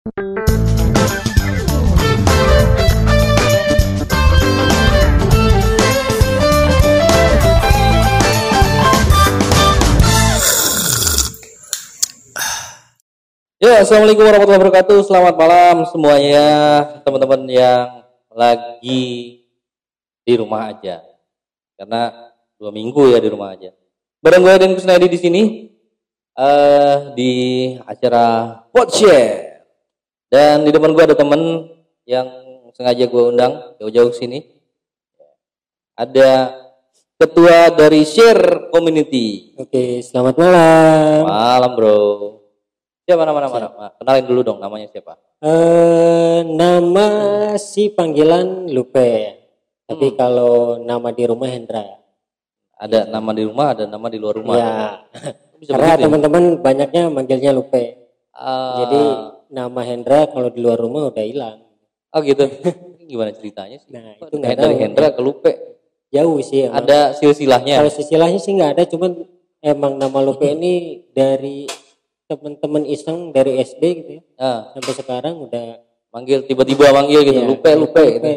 Ya, assalamualaikum warahmatullahi wabarakatuh. Selamat malam semuanya, teman-teman yang lagi di rumah aja. Karena dua minggu ya di rumah aja. Bareng gue dan Kusnaidi di sini eh di acara Podshare. Dan di depan gue ada temen yang sengaja gue undang jauh-jauh sini. Ada ketua dari Share Community. Oke, selamat malam. Malam bro. Siapa nama nama nama? Kenalin dulu dong namanya siapa? Eh, nama si panggilan Lupe. Tapi kalau nama di rumah Hendra. Ada nama di rumah, ada nama di luar rumah. Ya. Bisa Karena ya? teman-teman banyaknya manggilnya Lupe. Ah, Jadi nama Hendra kalau di luar rumah udah hilang. oh gitu. Gimana ceritanya sih? Nah, Kok itu nggak dari tahu. Hendra ke Lupe. Jauh sih emang. Ada silsilahnya. Kalau istilahnya sih nggak ada, cuman emang nama Lupe ini dari teman-teman iseng dari SD gitu ya. Ah, Sampai sekarang udah manggil tiba-tiba manggil gitu, Iya, Lupe, Lupe. gitu. Lupe.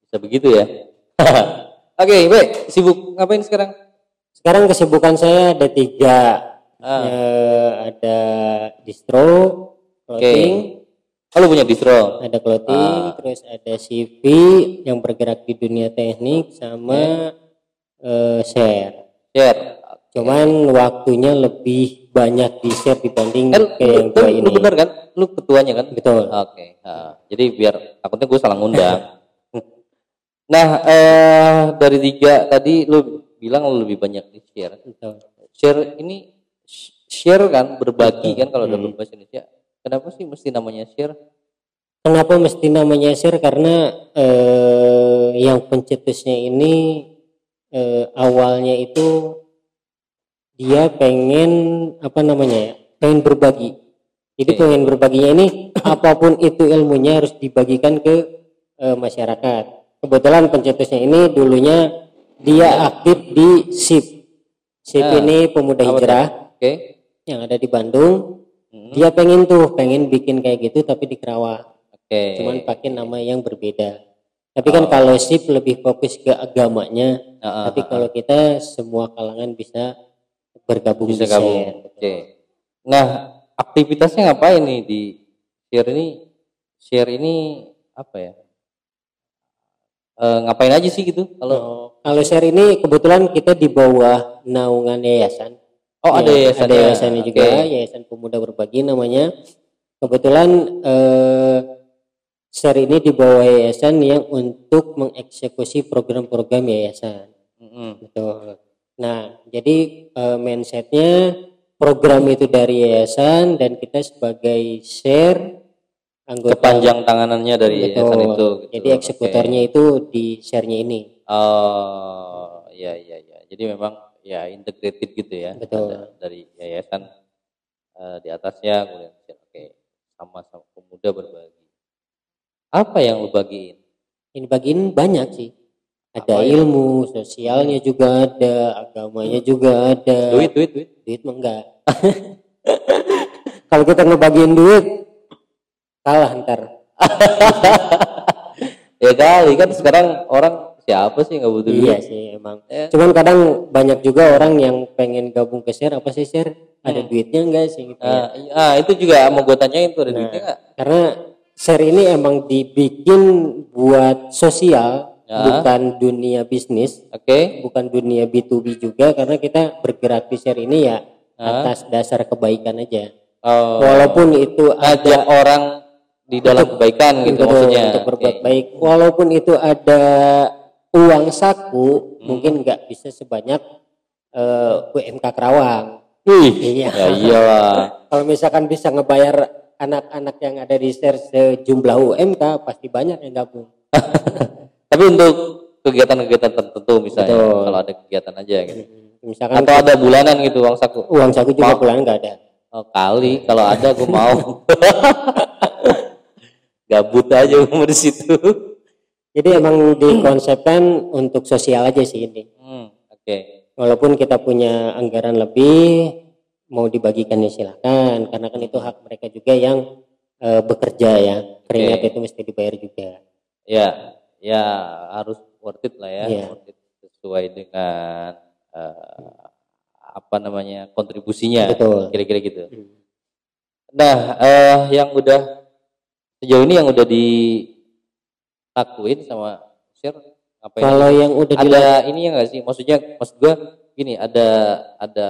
Bisa begitu ya. Oke, Be, sibuk ngapain sekarang? Sekarang kesibukan saya ada tiga. Ah. Eh, ada distro, clothing, Oh, lu punya distro. ada clothing, Ah. terus ada CV yang bergerak di dunia teknik sama eh, share. Share. Cuman waktunya lebih banyak di share dibanding Kan, kayak yang lu, dua lu ini. bener kan? Lu ketuanya kan? Betul. Oke, ah, jadi biar takutnya gue salah ngundang. nah, eh, dari tiga tadi lu bilang lu lebih banyak di share. Betul. Share ini sh- share kan berbagi kan kalau Hmm. dalam bahasa Indonesia. Kenapa sih mesti namanya share? Kenapa mesti namanya share? Karena eh, yang pencetusnya ini eh, awalnya itu dia pengen apa namanya ya? Pengen berbagi. Jadi Oke. pengen berbaginya ini apa pun itu ilmunya harus dibagikan ke eh, masyarakat. Kebetulan pencetusnya ini dulunya dia aktif di SIP. SIP Ah, ini pemuda hijrah Oke. yang ada di Bandung. Hmm, Dia pengen tuh pengen bikin kayak gitu tapi di Kerawang Oke. cuman pakai nama yang berbeda. Tapi kan kalau sip lebih fokus ke agamanya, Ah, ah, tapi ah, kalau kita semua kalangan bisa bergabung bisa di gabung. share. Oke. Nah, aktivitasnya ngapain nih di share ini? Share ini apa ya? Eh, ngapain aja sih gitu? Kalau Oh, Kalau share ini kebetulan kita di bawah naungan yayasan. Oh ada Ya, yayasannya. ada yayasannya juga, Oke. Yayasan Pemuda Berbagi namanya. Kebetulan eh, share ini di bawah yayasan yang untuk mengeksekusi program-program yayasan. Mm-mm. Betul. Nah, jadi eh, mindsetnya program itu dari yayasan dan kita sebagai share anggota Kepanjang tanganannya dari Betul. yayasan itu. gitu. Jadi eksekutornya itu di share-nya ini. Oh, ya ya ya. Jadi memang ya integrated gitu ya. Betul. Ada dari yayasan eh, di atasnya kemudian oke sama-sama pemuda berbagi. Apa yang lu bagiin? Ini bagian banyak sih. Ada Apa ya? ilmu, sosialnya juga ada, agamanya juga ada. Duit duit duit. Duit mah enggak. Kalau kita ngebagiin duit kalah ntar. ya kali kan sekarang orang siapa sih nggak butuh duit? Iya sih emang. Ya. Cuman kadang banyak juga orang yang pengen gabung ke share apa sih share? Ada duitnya enggak sih gitu ya. Ah, iya, ah, itu juga mau gue tanyain tuh ada Nah. duitnya nggak? Karena share ini emang dibikin buat sosial, Ya. bukan dunia bisnis, Oke. bukan dunia B2B juga karena kita bergerak di share ini ya atas dasar kebaikan aja. Oh, Walaupun itu ngajak orang di dalam kebaikan gitu maksudnya. untuk berbuat Oke. baik, walaupun itu ada uang saku, mungkin nggak bisa sebanyak eh, UMK Kerawang. Wih, Iya. ya iyalah. Kalau misalkan bisa ngebayar anak-anak yang ada di share sejumlah UMK, pasti banyak yang gabung. Tapi untuk kegiatan-kegiatan tertentu misalnya, Betul. kalau ada kegiatan aja gitu. Misalkan Atau ada bulanan gitu uang saku. uang saku juga Mau. bulan nggak ada. Oh, kali kalau ada gue mau. Gabut aja umur di situ. Jadi emang dikonsepkan untuk sosial aja sih ini. Hmm, oke. Walaupun kita punya anggaran lebih, mau dibagikan ya silahkan. Karena kan itu hak mereka juga yang eh, bekerja ya keringat Oke. itu mesti dibayar juga Ya, ya harus worth it lah ya, Iya. worth it sesuai dengan eh, apa namanya kontribusinya, Betul. kira-kira gitu. Hmm. Nah, eh, yang udah sejauh ini yang udah dilakuin sama share apa ya? kalau yang udah ada dilakukan ini ya nggak sih? Maksudnya, maksud gua gini, ada ada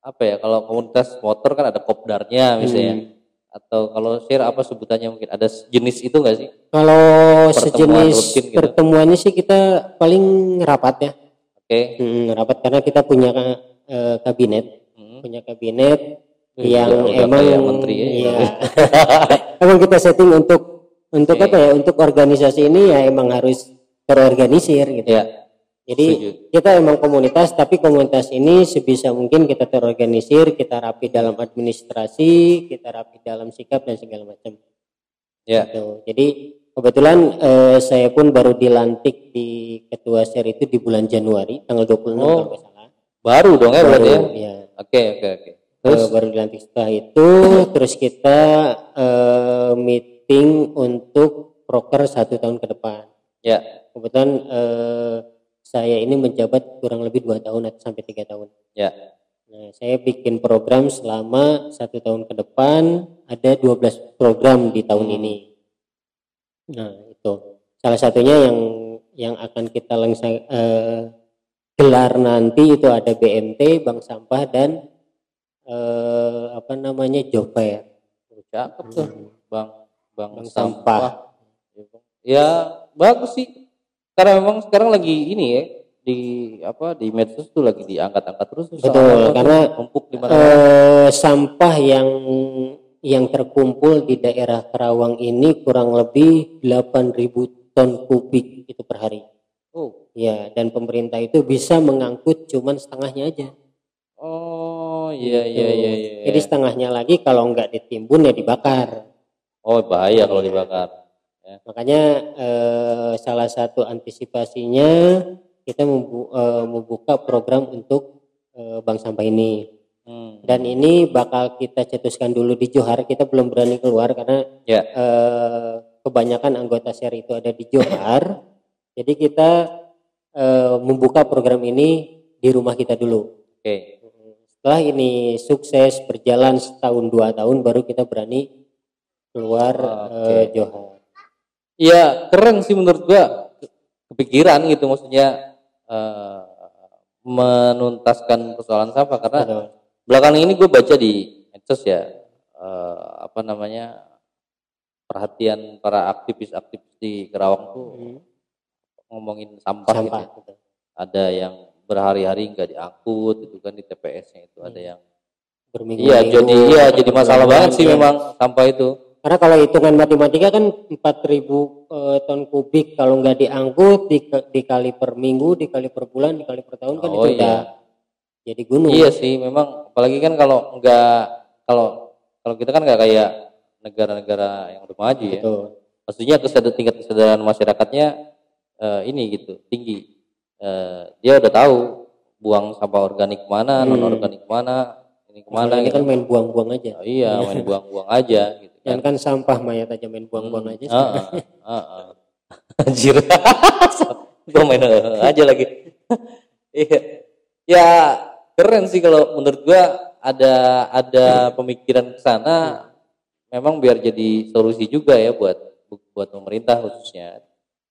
apa ya? Kalau komunitas motor kan ada kopdarnya misalnya, Hmm. atau kalau share apa sebutannya mungkin ada jenis itu nggak sih? kalau Pertemuan sejenis rutin gitu. pertemuannya sih kita paling rapat ya Oke. Hmm, rapat karena kita punya eh, kabinet Hmm. punya kabinet Wih, yang udah emang kayak menteri ya. iya. emang kita setting untuk untuk Oke. apa ya untuk organisasi ini ya emang harus terorganisir gitu Ya, jadi setuju. kita emang komunitas tapi komunitas ini sebisa mungkin kita terorganisir kita rapi dalam administrasi kita rapi dalam sikap dan segala macam ya, Gitu. jadi kebetulan eh, saya pun baru dilantik di ketua share itu di bulan Januari tanggal 26 Oh, kalau nggak salah baru dong ya berarti ya. Baru, ya. Oke, oke, oke. Terus baru dilantik setelah itu, terus kita eh, meeting untuk proker satu tahun ke depan. ya, Kebetulan eh, saya ini menjabat kurang lebih dua tahun atau sampai tiga tahun. ya, Nah, saya bikin program selama satu tahun ke depan, ada 12 program di tahun Hmm. ini. Nah, itu salah satunya yang yang akan kita lengsa, eh, gelar nanti itu ada BMT, Bank Sampah dan eh, apa namanya job fair. cakep tuh, bang, bang, Bang sampah. Ya, bagus sih. Karena memang sekarang lagi ini ya di apa di medsos tuh lagi diangkat-angkat terus Betul, sampah karena, numpuk di mana Eh, sampah yang yang terkumpul di daerah Karawang ini kurang lebih 8.000 ton kubik itu per hari. Oh, Ya, dan pemerintah itu bisa mengangkut cuman setengahnya aja. oh, iya, Gitu. iya, iya, iya. Jadi setengahnya lagi kalau nggak ditimbun ya dibakar. Oh, bahaya kalau dibakar. Makanya eh, salah satu antisipasinya kita membu- eh, membuka program untuk eh, bank sampah ini. Hmm. Dan ini bakal kita cetuskan dulu di Johar. Kita belum berani keluar karena Ya, eh, kebanyakan anggota share itu ada di Johar. Jadi kita eh, membuka program ini di rumah kita dulu. oke. Setelah ini sukses berjalan setahun dua tahun baru kita berani keluar Oke. eh, Johar. Iya keren sih menurut gua Ke- kepikiran gitu maksudnya eh, menuntaskan persoalan sampah karena Betul. belakangan ini gue baca di medsos ya eh, apa namanya perhatian para aktivis-aktivis di Kerawang tuh Hmm, ngomongin sampah, gitu. Sampah. betul. Ada yang berhari-hari nggak diangkut itu kan di TPS-nya itu ada Hmm. yang Berminggu iya jadi iya jadi masalah banget sih memang sampah itu. Karena kalau hitungan matematika kan 4000 eh, ton kubik kalau nggak diangkut di- dikali per minggu, dikali per bulan, dikali per tahun kan Oh itu udah iya. jadi gunung. Iya sih, memang apalagi kan kalau nggak kalau kalau kita kan nggak kayak negara-negara yang udah maju ya. Betul. Maksudnya kesadaran tingkat kesadaran masyarakatnya eh, ini gitu tinggi. Eh, dia udah tahu buang sampah organik mana, Hmm. non organik mana, ini ke mana Ini gitu. kan main buang-buang aja. Oh, iya, main buang-buang aja gitu kan. Kan sampah mayat aja main buang-buang Hmm, aja. ah, ah, ah, ah. Anjir. Gua main aja lagi. Iya. ya keren sih kalau menurut gua ada ada pemikiran ke sana memang biar jadi solusi juga ya buat buat pemerintah khususnya.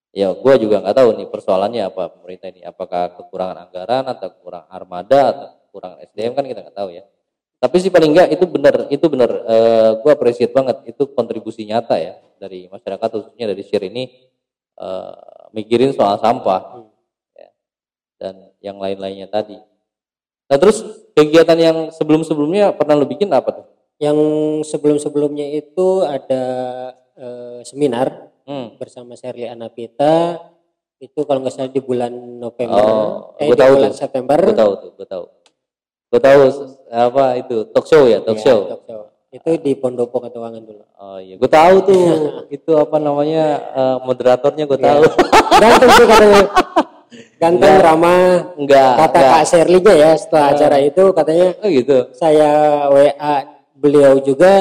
Ya gua juga nggak tahu nih persoalannya apa pemerintah ini apakah kekurangan anggaran atau kurang armada atau kurang SDM kan kita nggak tahu ya. Tapi sih paling enggak itu benar, itu benar. Eh, gua appreciate banget itu kontribusi nyata ya dari masyarakat khususnya dari share ini eh, mikirin soal sampah ya. dan yang lain-lainnya tadi. Nah terus kegiatan yang sebelum-sebelumnya pernah lu bikin apa tuh? Yang sebelum-sebelumnya itu ada eh, seminar Hmm. bersama Sherly Anapita itu kalau nggak salah di bulan November Oh, eh di tahu bulan tuh. September Gue tahu tuh, gue tahu. Gue tahu apa itu talk show ya, talk Iya, show. talk show. itu di Pondopo Ketuangan dulu Oh iya, gue tahu tuh. itu apa namanya eh, moderatornya gue Iya. tahu. ganteng sih katanya ganteng Enggak. ramah Enggak. kata enggak. Kak Sherly-nya ya setelah Ah. acara itu katanya Oh gitu. saya WA beliau juga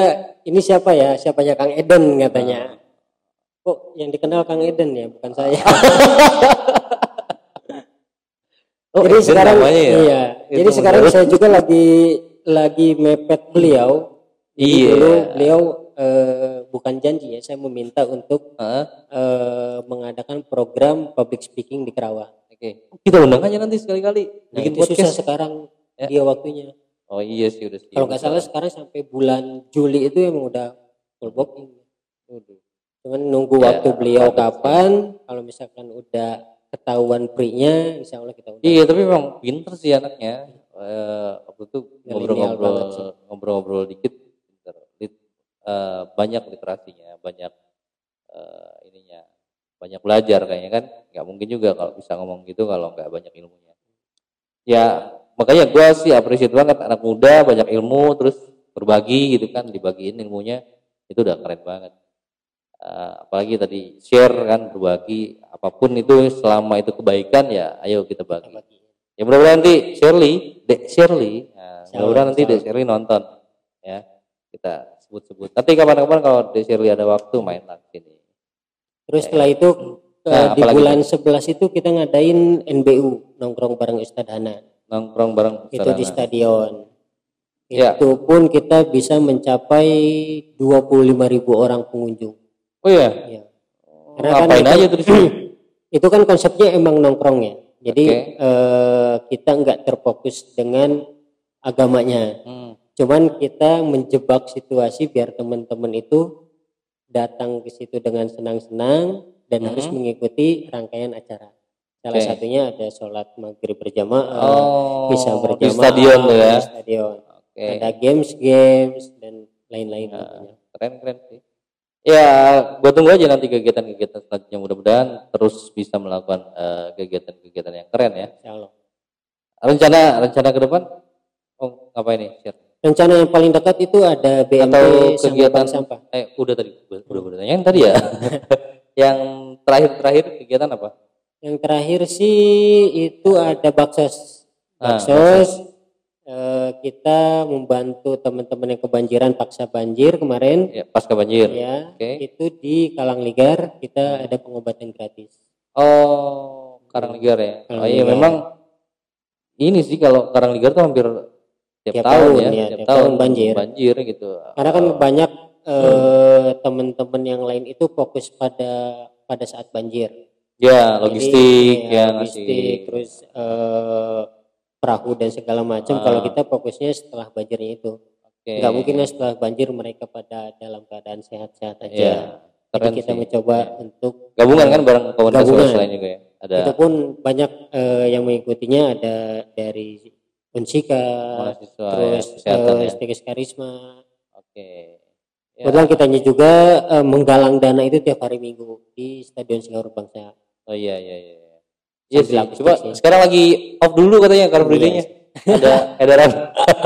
ini siapa ya siapanya Kang Eden katanya kok yang dikenal Kang Eden ya bukan saya Oh, jadi sekarang namanya ya? iya Itu jadi sekarang menurut- saya juga lagi lagi mepet beliau Iya. dulu beliau eh, bukan janji ya saya meminta untuk Heeh. eh, mengadakan program public speaking di Kerawang Oke. Kita undang aja nanti sekali-kali nah, bikin itu susah podcast. sekarang Ya. dia waktunya Oh iya sih udah sih. kalau nggak salah sekarang sampai bulan Juli itu emang udah full booking cuman nunggu Ya, waktu beliau kapan kalau misalkan udah ketahuan free-nya insya Allah kita undang Iya tapi memang pinter sih anaknya. Eh, waktu itu ngobrol-ngobrol ngobrol-ngobrol dikit pinter. Lit- eh, banyak literasinya, banyak eh, ininya, banyak belajar kayaknya kan. Nggak mungkin juga kalau bisa ngomong gitu kalau nggak banyak ilmunya. Ya makanya gue sih appreciate banget anak muda banyak ilmu terus berbagi gitu kan dibagiin ilmunya itu udah keren banget. Eh, apalagi tadi share kan berbagi apa pun itu selama itu kebaikan ya ayo kita bagi. Ya mudah-mudahan nanti Shirley, Dek Shirley, nah, mudah-mudahan nanti Dek Shirley nonton ya kita sebut-sebut. Nanti kapan-kapan kalau Dek Shirley ada waktu main lagi sini. terus setelah itu eh, Nah, di bulan 11 itu kita ngadain NBU nongkrong bareng Ustadz Hana Nongkrong bareng itu di Ustadz stadion Ya. itu pun kita bisa mencapai 25.000 orang pengunjung Oh iya. ya. Oh, Karena kan Ngapain itu- aja di sini? itu kan konsepnya emang nongkrong ya jadi Oke. eh, kita nggak terfokus dengan agamanya Hmm. cuman kita menjebak situasi biar teman-teman itu datang ke situ dengan senang-senang dan Mhm. harus mengikuti rangkaian acara salah Oke. satunya ada sholat maghrib berjamaah Oh, bisa berjamaah di stadion ya. di stadion Oke. ada games games dan lain-lain Nah, keren keren sih. Ya, gua tunggu aja nanti kegiatan-kegiatan selanjutnya mudah-mudahan terus bisa melakukan eh, kegiatan-kegiatan yang keren ya. Insya Allah. Rencana rencana ke depan? Oh, nih? Share. rencana yang paling dekat itu ada BMT Atau kegiatan sampah Eh, udah tadi, udah udah udah tanyain tadi ya. yang terakhir-terakhir kegiatan apa? Yang terakhir sih itu ada baksos. Ah, Baksos eh, kita membantu teman-teman yang kebanjiran paksa banjir kemarin Ya, pasca banjir. ya. Oke. Itu di Kalangligar kita ada pengobatan gratis. Oh, Karanglegar ya. Oh iya, memang ini sih kalau Karanglegar tuh hampir tiap, Tiap tahun, tahun, ya, ya, tiap, tiap tahun tahun banjir. banjir gitu. Karena kan Oh, banyak eh, teman-teman yang lain itu fokus pada pada saat banjir. ya logistik Jadi, ya, logistik ngasih. terus eh, perahu dan segala macam. Ah. Kalau kita fokusnya setelah banjirnya itu. Oke. nggak mungkin setelah banjir mereka pada dalam keadaan sehat-sehat aja. Jadi keren kita sih. mencoba Iya. untuk Gabungan kan bareng komunitas Gabungan. lain juga ya. Ada itu pun banyak eh, yang mengikutinya ada dari Unsika, mahasiswa ya, terus eh, ya. STKS Karisma. Oke. Ya. Kebetulan kitanya juga eh, menggalang dana itu tiap hari Minggu di Stadion Singapura Bangsa. Oh iya iya iya. Iya sih. Coba sih. sekarang lagi off dulu katanya Car Free Iya. Day-nya. Ada edaran.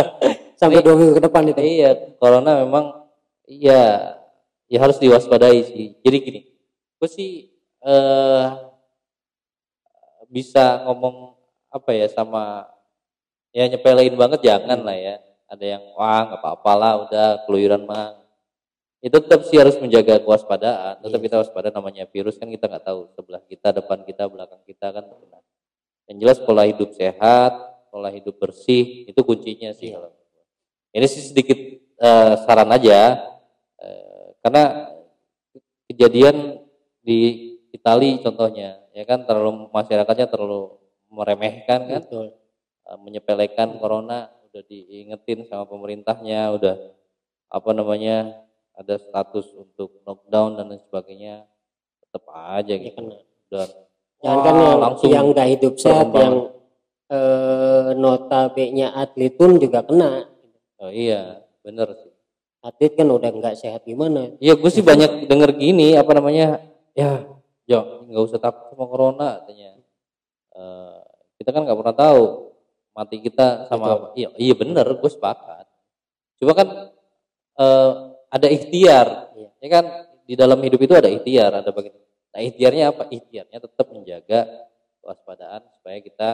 Sampai dua minggu ke depan itu. iya, corona memang iya ya harus diwaspadai sih. Jadi gini, gue sih eh bisa ngomong apa ya sama ya nyepelein banget jangan lah ya. Ada yang wah nggak apa-apa lah udah keluyuran mah. Itu tetap sih harus menjaga kewaspadaan. Tetap Iya. kita waspada namanya virus kan kita nggak tahu sebelah kita, depan kita, belakang kita kan. terkena. Yang jelas pola hidup sehat, pola hidup bersih itu kuncinya sih Iya. kalau ini sih sedikit eh, saran aja eh, karena kejadian di Itali contohnya ya kan terlalu masyarakatnya terlalu meremehkan kan Betul. eh, menyepelekan corona udah diingetin sama pemerintahnya udah apa namanya ada status untuk lockdown dan lain sebagainya tetap aja Ya gitu kena. dan Jangan kan yang, langsung yang nggak hidup sehat, yang eh, notabene atlet pun juga kena. oh iya bener sih Atlet kan udah nggak sehat gimana? Iya, gue sih banyak denger gini apa namanya, ya, jo, nggak usah takut sama corona katanya. Eh, kita kan nggak pernah tahu mati kita sama Betul. apa. Iya, iya bener, gue sepakat. Coba kan eh, ada ikhtiar, Iya. ya kan di dalam hidup itu ada ikhtiar, ada bagian. Nah ikhtiarnya apa? Ikhtiarnya tetap menjaga kewaspadaan supaya kita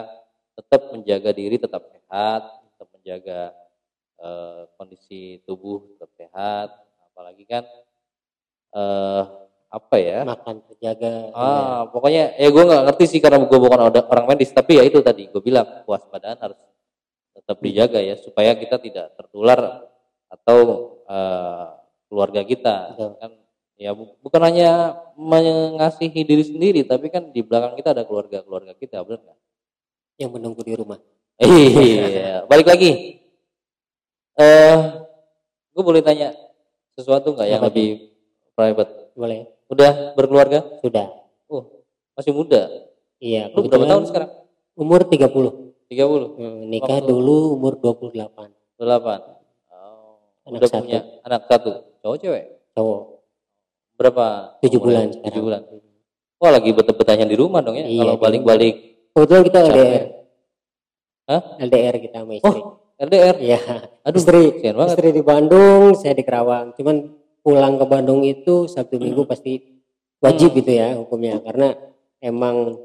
tetap menjaga diri tetap sehat, tetap menjaga eh, kondisi tubuh tetap sehat, apalagi kan eh apa ya makan terjaga ah pokoknya ya gue nggak ngerti sih karena gue bukan orang medis tapi ya itu tadi gue bilang kewaspadaan harus tetap dijaga ya supaya kita tidak tertular atau eh, keluarga kita Betul. kan ya bu- bukan hanya mengasihi diri sendiri tapi kan di belakang kita ada keluarga keluarga kita benar nggak yang menunggu di rumah Iya, balik lagi. Eh, gue boleh tanya sesuatu nggak yang lebih private? boleh Udah berkeluarga? sudah Oh, masih muda. iya Lu berapa tahun sekarang? umur 30 30, Hmm, nikah Waktu- dulu umur 28 28. Oh, Anak udah satu. punya anak satu. Cowok cewek? cowok Berapa? 7 umurnya? bulan Tujuh bulan. Wah, lagi betah-betahnya di rumah dong ya. Iya, Kalau balik-balik kebetulan kita. LDR Hah? LDR kita sama istri LDR. iya Aduh, istri banget. istri di Bandung saya di Kerawang cuman pulang ke Bandung itu Sabtu Minggu pasti wajib Hmm. gitu ya hukumnya karena emang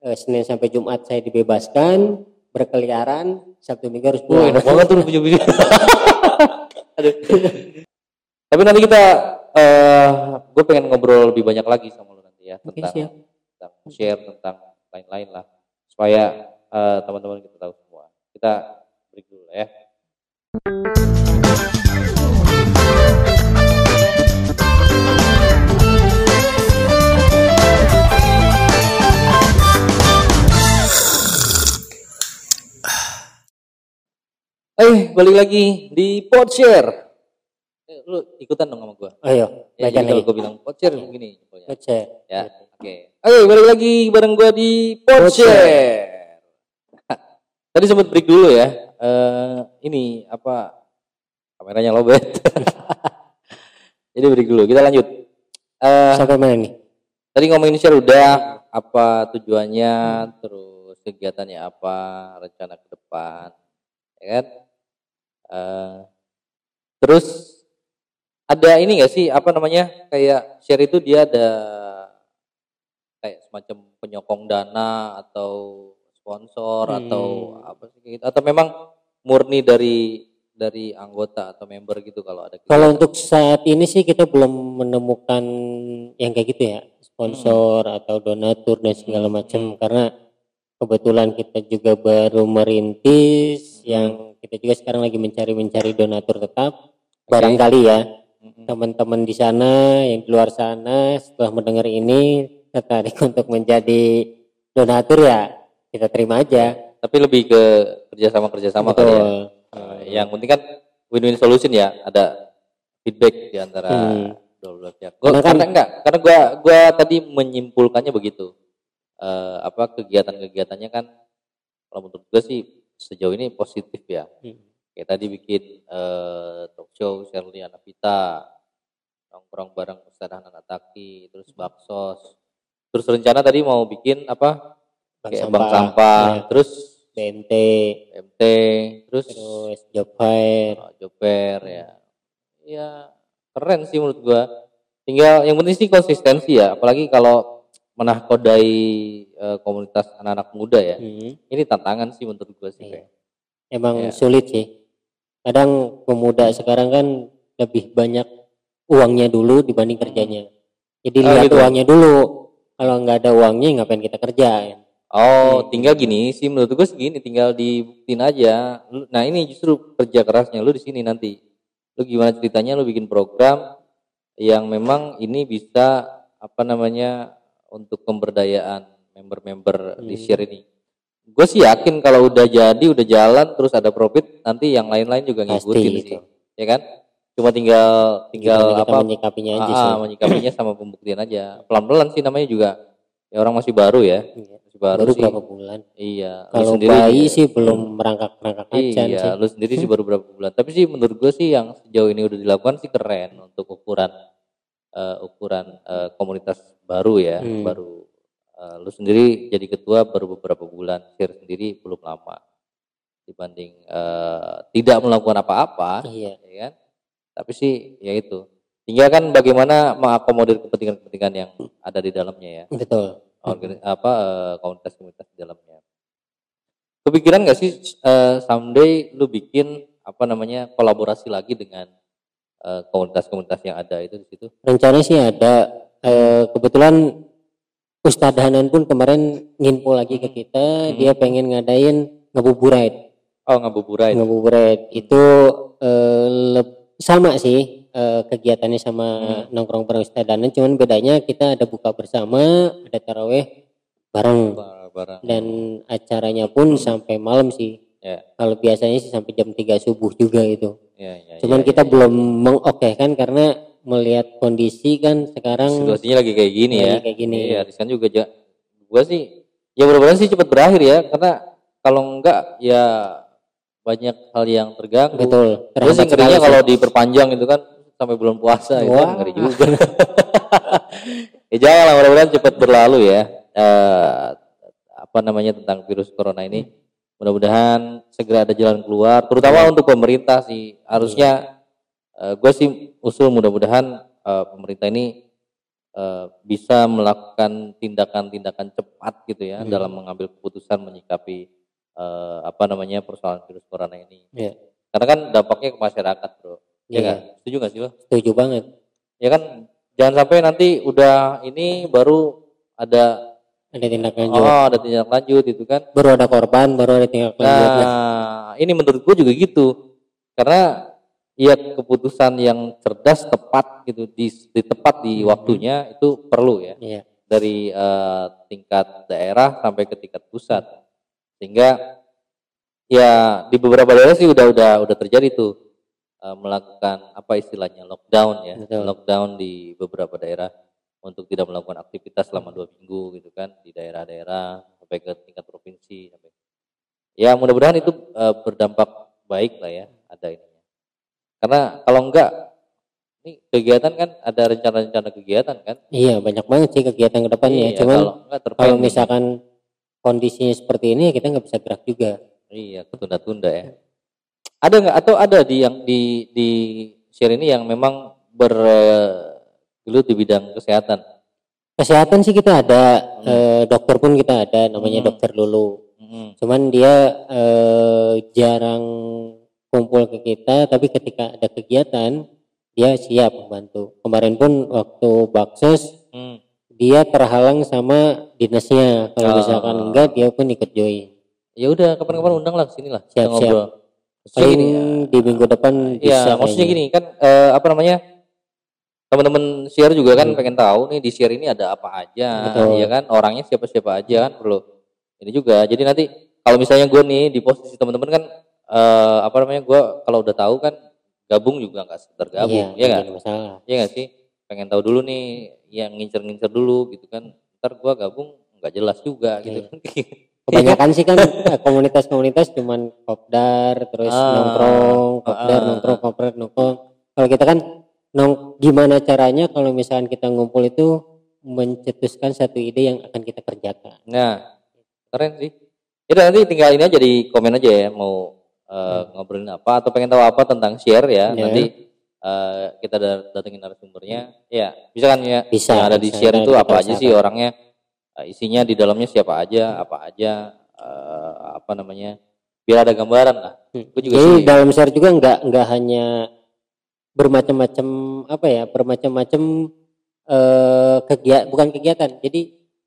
eh, Senin sampai Jumat saya dibebaskan berkeliaran Sabtu Minggu harus Wah, pulang enak banget tuh punya. Aduh. Tapi nanti kita, eh gue pengen ngobrol lebih banyak lagi sama lu nanti ya tentang, siap. tentang share tentang lain-lain lah, supaya eh, teman-teman kita tahu semua. Kita break dulu ya. Eh, balik lagi di Podshare. Eh, lu ikutan dong sama gue. ayo Ya, belajar jadi kalau gue bilang Podshare gini. pokoknya. Baca. Ya, oke. Oke, balik lagi bareng gue di Podshare. Tadi sempat break dulu ya. Eh, ini apa? Kameranya lobet. Jadi break dulu. Kita lanjut. Eh, sampai mana nih tadi ngomongin share udah apa tujuannya, terus kegiatannya apa, rencana ke depan, ya kan? Eh, terus ada ini gak sih apa namanya kayak share itu dia ada kayak semacam penyokong dana atau sponsor atau Hmm. apa sih kayak gitu atau memang murni dari dari anggota atau member gitu kalau ada Kalau untuk saat ini sih kita belum menemukan yang kayak gitu ya, sponsor atau donatur dan segala Hmm. macam karena kebetulan kita juga baru merintis Hmm. yang kita juga sekarang lagi mencari-mencari donatur tetap. Barangkali ya. Teman-teman di sana yang di luar sana setelah mendengar ini tertarik untuk menjadi donatur ya kita terima aja. tapi lebih ke kerjasama kerjasama kali ya Betul. Eh, yang penting kan win-win solution ya ada feedback di antara Hmm. dua belah pihak gua, Karena karena, kan- enggak karena gua gua tadi menyimpulkannya begitu Eh, apa kegiatan-kegiatannya kan kalau menurut gua sih sejauh ini positif ya Hmm. Kayak tadi bikin eh, talk show Shirley Anapita nongkrong bareng Ustadz Hanan Ataki terus baksos terus rencana tadi mau bikin apa Bank kayak sampah, bank sampah ya, terus BNT, MT terus terus job fair. oh, joper ya ya keren sih menurut gua tinggal yang penting sih konsistensi ya apalagi kalau menahkodai eh, komunitas anak-anak muda ya Hmm. ini tantangan sih menurut gua sih Iya. kayak. Emang Iya. sulit sih. Kadang pemuda sekarang kan lebih banyak uangnya dulu dibanding kerjanya. Jadi Oh, lihat gitu. uangnya dulu. Kalau nggak ada uangnya ngapain kita kerja? ya? Oh, Hmm. tinggal gini sih menurut gue segini, tinggal dibuktiin aja. Nah ini justru kerja kerasnya lu di sini nanti. Lu gimana ceritanya lu bikin program yang memang ini bisa apa namanya untuk pemberdayaan member-member di Hmm. share ini. Gue sih yakin kalau udah jadi, udah jalan, terus ada profit, nanti yang lain-lain juga Pasti ngikutin itu. sih, ya kan? Cuma tinggal tinggal apa menyikapinya aja ah, sih. ah, menyikapinya sama pembuktian aja. Pelan-pelan sih namanya juga. Ya orang masih baru ya, Iya. masih baru, Baru sih. berapa bulan? Iya, Kalau sendiri bayi juga- sih belum merangkak-merangkak acan Iya, sih. Lu sendiri sih baru berapa bulan. Tapi sih menurut gue sih yang sejauh ini udah dilakukan sih keren untuk ukuran eh, ukuran eh, komunitas baru ya, Hmm. baru eh, lu sendiri jadi ketua baru beberapa bulan, share sendiri belum lama dibanding eh, tidak melakukan apa-apa, Iya. ya kan? Tapi sih ya itu. Tinggal kan bagaimana mengakomodir kepentingan-kepentingan yang ada di dalamnya ya Betul. organi- apa eh, komunitas-komunitas di dalamnya. Kepikiran nggak sih eh, someday lu bikin apa namanya kolaborasi lagi dengan komunitas-komunitas yang ada itu di situ? Rencana sih ada. Eh, kebetulan Ustadz Hanan pun kemarin nginfo lagi ke kita, Hmm. dia pengen ngadain ngabuburit. Oh ngabuburit. Ngabuburit itu eh, sama sih eh, kegiatannya sama Hmm. nongkrong bareng Ustadz Hanan, cuman bedanya kita ada buka bersama, ada taraweh bareng Barang. dan acaranya pun sampai malam sih. Ya, Kalau biasanya sih sampai jam 3 subuh juga itu. ya, ya. Cuman ya, kita ya. belum mengokekan karena melihat kondisi kan sekarang situasinya lagi kayak gini ya. kayak gini. Iya, riskan juga. Ja. Gua sih, ya mudah-mudahan sih cepat berakhir ya, karena kalau enggak ya banyak hal yang terganggu. Betul. Terus sih ngerinya kalau diperpanjang itu kan sampai bulan puasa itu kan ngeri juga. ya jangan lah mudah-mudahan cepat berlalu ya. Eh, apa namanya tentang virus corona ini. Mudah-mudahan segera ada jalan keluar, terutama untuk pemerintah sih. Harusnya gue sih usul mudah-mudahan eh, pemerintah ini eh, bisa melakukan tindakan-tindakan cepat gitu ya Hmm. dalam mengambil keputusan menyikapi eh, apa namanya persoalan virus corona ini. Iya. Karena kan dampaknya ke masyarakat, bro. Iya Iya. kan? Setuju gak sih lo? Setuju banget. Ya kan, jangan sampai nanti udah ini baru ada Ada tindak lanjut. oh ada tindak lanjut itu kan. Baru ada korban, baru ada tindak lanjut. Nah, ini menurut gue juga gitu. Karena ya keputusan yang cerdas tepat gitu di, di tepat di Hmm. waktunya itu perlu ya Iya. dari eh, tingkat daerah sampai ke tingkat pusat. Sehingga ya di beberapa daerah sih udah udah udah terjadi tuh eh, melakukan apa istilahnya lockdown ya, Betul. lockdown di beberapa daerah untuk tidak melakukan aktivitas selama dua minggu gitu kan di daerah-daerah sampai ke tingkat provinsi sampai ya mudah-mudahan itu eh, berdampak baik lah ya ada ininya karena kalau enggak ini kegiatan kan ada rencana-rencana kegiatan kan Iya, banyak banget sih kegiatan ke depannya. Iya, Cuman kalau enggak kalau misalkan kondisinya seperti ini ya kita nggak bisa gerak juga. Iya, ketunda-tunda ya. Ada nggak atau ada di yang di di share ini yang memang bergelut di bidang kesehatan? Kesehatan sih kita ada, eh, dokter pun kita ada, namanya Hmm. dokter Lulu. Mm-mm. Cuman dia eh, jarang kumpul ke kita, tapi ketika ada kegiatan dia siap membantu. Kemarin pun waktu baksos Hmm. dia terhalang sama dinasnya. Kalau Oh. misalkan enggak dia pun ikut join. Ya udah kapan-kapan undang lah sini lah Siap, siap. ngobrol. Paling gini, di minggu depan bisa. ya maksudnya kayaknya. gini kan eh, apa namanya teman-teman share juga kan Hmm. pengen tahu nih di share ini ada apa aja, Betul. ya kan orangnya siapa-siapa aja kan perlu ini juga. Jadi nanti kalau misalnya gue nih di posisi teman-teman kan eh, apa namanya gue kalau udah tahu kan gabung juga nggak sekedar gabung, ya Iya, nggak? jadi masalah. Iya gak sih? Pengen tahu dulu nih yang ngincer-ngincer dulu gitu kan. Ntar gua gabung nggak jelas juga gitu Iya. kan. Kebanyakan sih kan eh, komunitas-komunitas cuman kopdar terus Ah, nongkrong, kopdar ah, nongkrong, kopdar nongkrong. Kalau kita kan nong gimana caranya kalau misalkan kita ngumpul itu mencetuskan satu ide yang akan kita kerjakan. Nah, keren sih. Ya nanti tinggal ini aja di komen aja ya mau eh, ngobrolin apa atau pengen tahu apa tentang share ya. Ya. Nanti eh, kita da- datengin narasumbernya. Ya, bisa kan ya? Bisa, Yang ada di bisa. share Nanti itu apa aja sih orangnya? eh, isinya di dalamnya siapa aja, apa aja eh, apa namanya? Biar ada gambaran lah. Hmm. Juga Jadi sih. dalam share juga nggak nggak hanya bermacam-macam apa ya bermacam-macam eh kegiatan bukan kegiatan. Jadi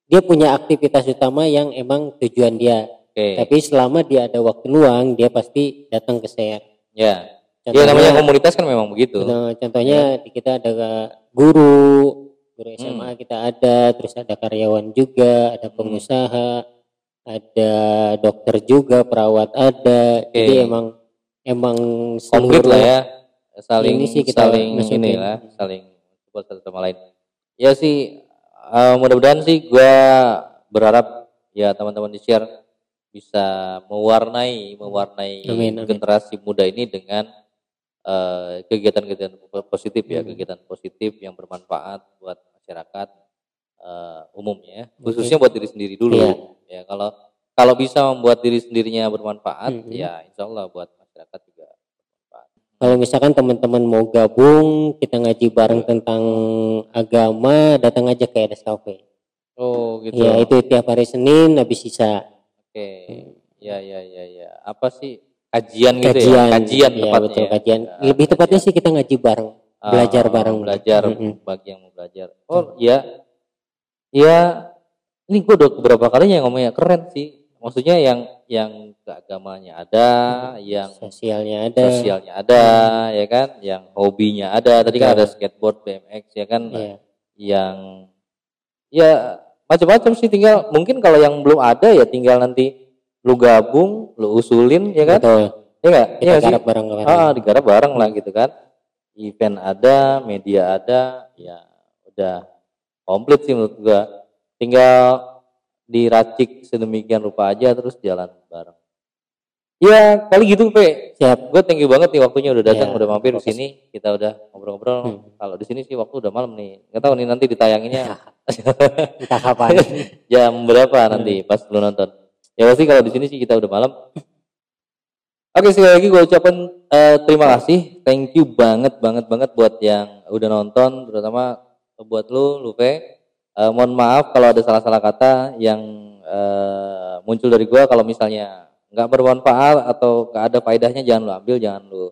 dia punya aktivitas utama yang emang tujuan dia. Oke. Tapi selama dia ada waktu luang dia pasti datang ke share. Ya. Ya namanya komunitas kan memang begitu. Nah, contohnya di kita ada guru, guru Hmm. SMA kita ada, terus ada karyawan juga, ada pengusaha, ada dokter juga, perawat ada. Oke. Jadi emang emang Komplit lah ya. Saling Ini sih kita saling ini lah, saling support satu sama lain. Ya sih eh, mudah-mudahan sih gua berharap ya teman-teman di share bisa mewarnai mewarnai Amin, amin. generasi muda ini dengan eh, kegiatan-kegiatan positif ya, Hmm. kegiatan positif yang bermanfaat buat masyarakat eh, umumnya ya. Khususnya buat diri sendiri dulu. Iya. Ya kalau kalau bisa membuat diri sendirinya bermanfaat, Mhm. ya insya Allah buat masyarakat juga bermanfaat. Kalau misalkan teman-teman mau gabung, kita ngaji bareng tentang agama, datang aja ke Edes Cafe. Oh gitu. Ya itu tiap hari Senin habis sisa. Oke. Ya ya ya ya. Apa sih? Kajian gitu kajian ya? Kajian. Ya, tepatnya betul ya. kajian. Ya, lebih tepatnya sih kita ngaji bareng. Belajar Ah, bareng. belajar Mm-mm. bagi yang mau belajar. Oh iya. Ya ini gue udah beberapa kalinya yang ngomongnya. Keren sih. Maksudnya yang yang keagamanya ada yang sosialnya ada. sosialnya ada ya kan? Yang hobinya ada. Tadi kan ada skateboard BMX ya kan? Iya. yang ya macam-macam sih tinggal mungkin kalau yang belum ada ya tinggal nanti lu gabung lu usulin ya kan? Betul. Ya nggak? Kita Iya nggak sih? bareng bareng ah digarap bareng lah gitu kan. Event ada media ada ya udah komplit sih menurut gua. Tinggal diracik sedemikian rupa aja terus jalan bareng ya kali gitu Pe. Siap. Gue thank you banget nih waktunya udah datang Ya, udah mampir di sini. Kita udah ngobrol-ngobrol. Hmm. kalau di sini sih waktu udah malam nih. Nggak tahu nih nanti ditayanginnya. Entah kapan jam berapa nanti pas lu nonton? Ya pasti kalau di sini sih kita udah malam. Oke sekali lagi gue ucapin eh, terima kasih. Thank you banget banget banget buat yang udah nonton terutama buat lu Lupe Eh, mohon maaf kalau ada salah-salah kata yang eh, muncul dari gua. Kalau misalnya nggak bermanfaat atau nggak ada faedahnya jangan lu ambil jangan lu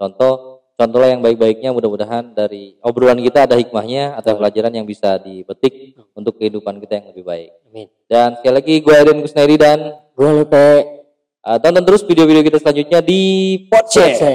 contoh. Contohlah yang baik-baiknya mudah-mudahan dari obrolan kita ada hikmahnya atau pelajaran yang bisa dipetik untuk kehidupan kita yang lebih baik. Amin. Dan sekali lagi gue Aiden Kusnairi dan gue lupa uh, tonton terus video-video kita selanjutnya di Podcast.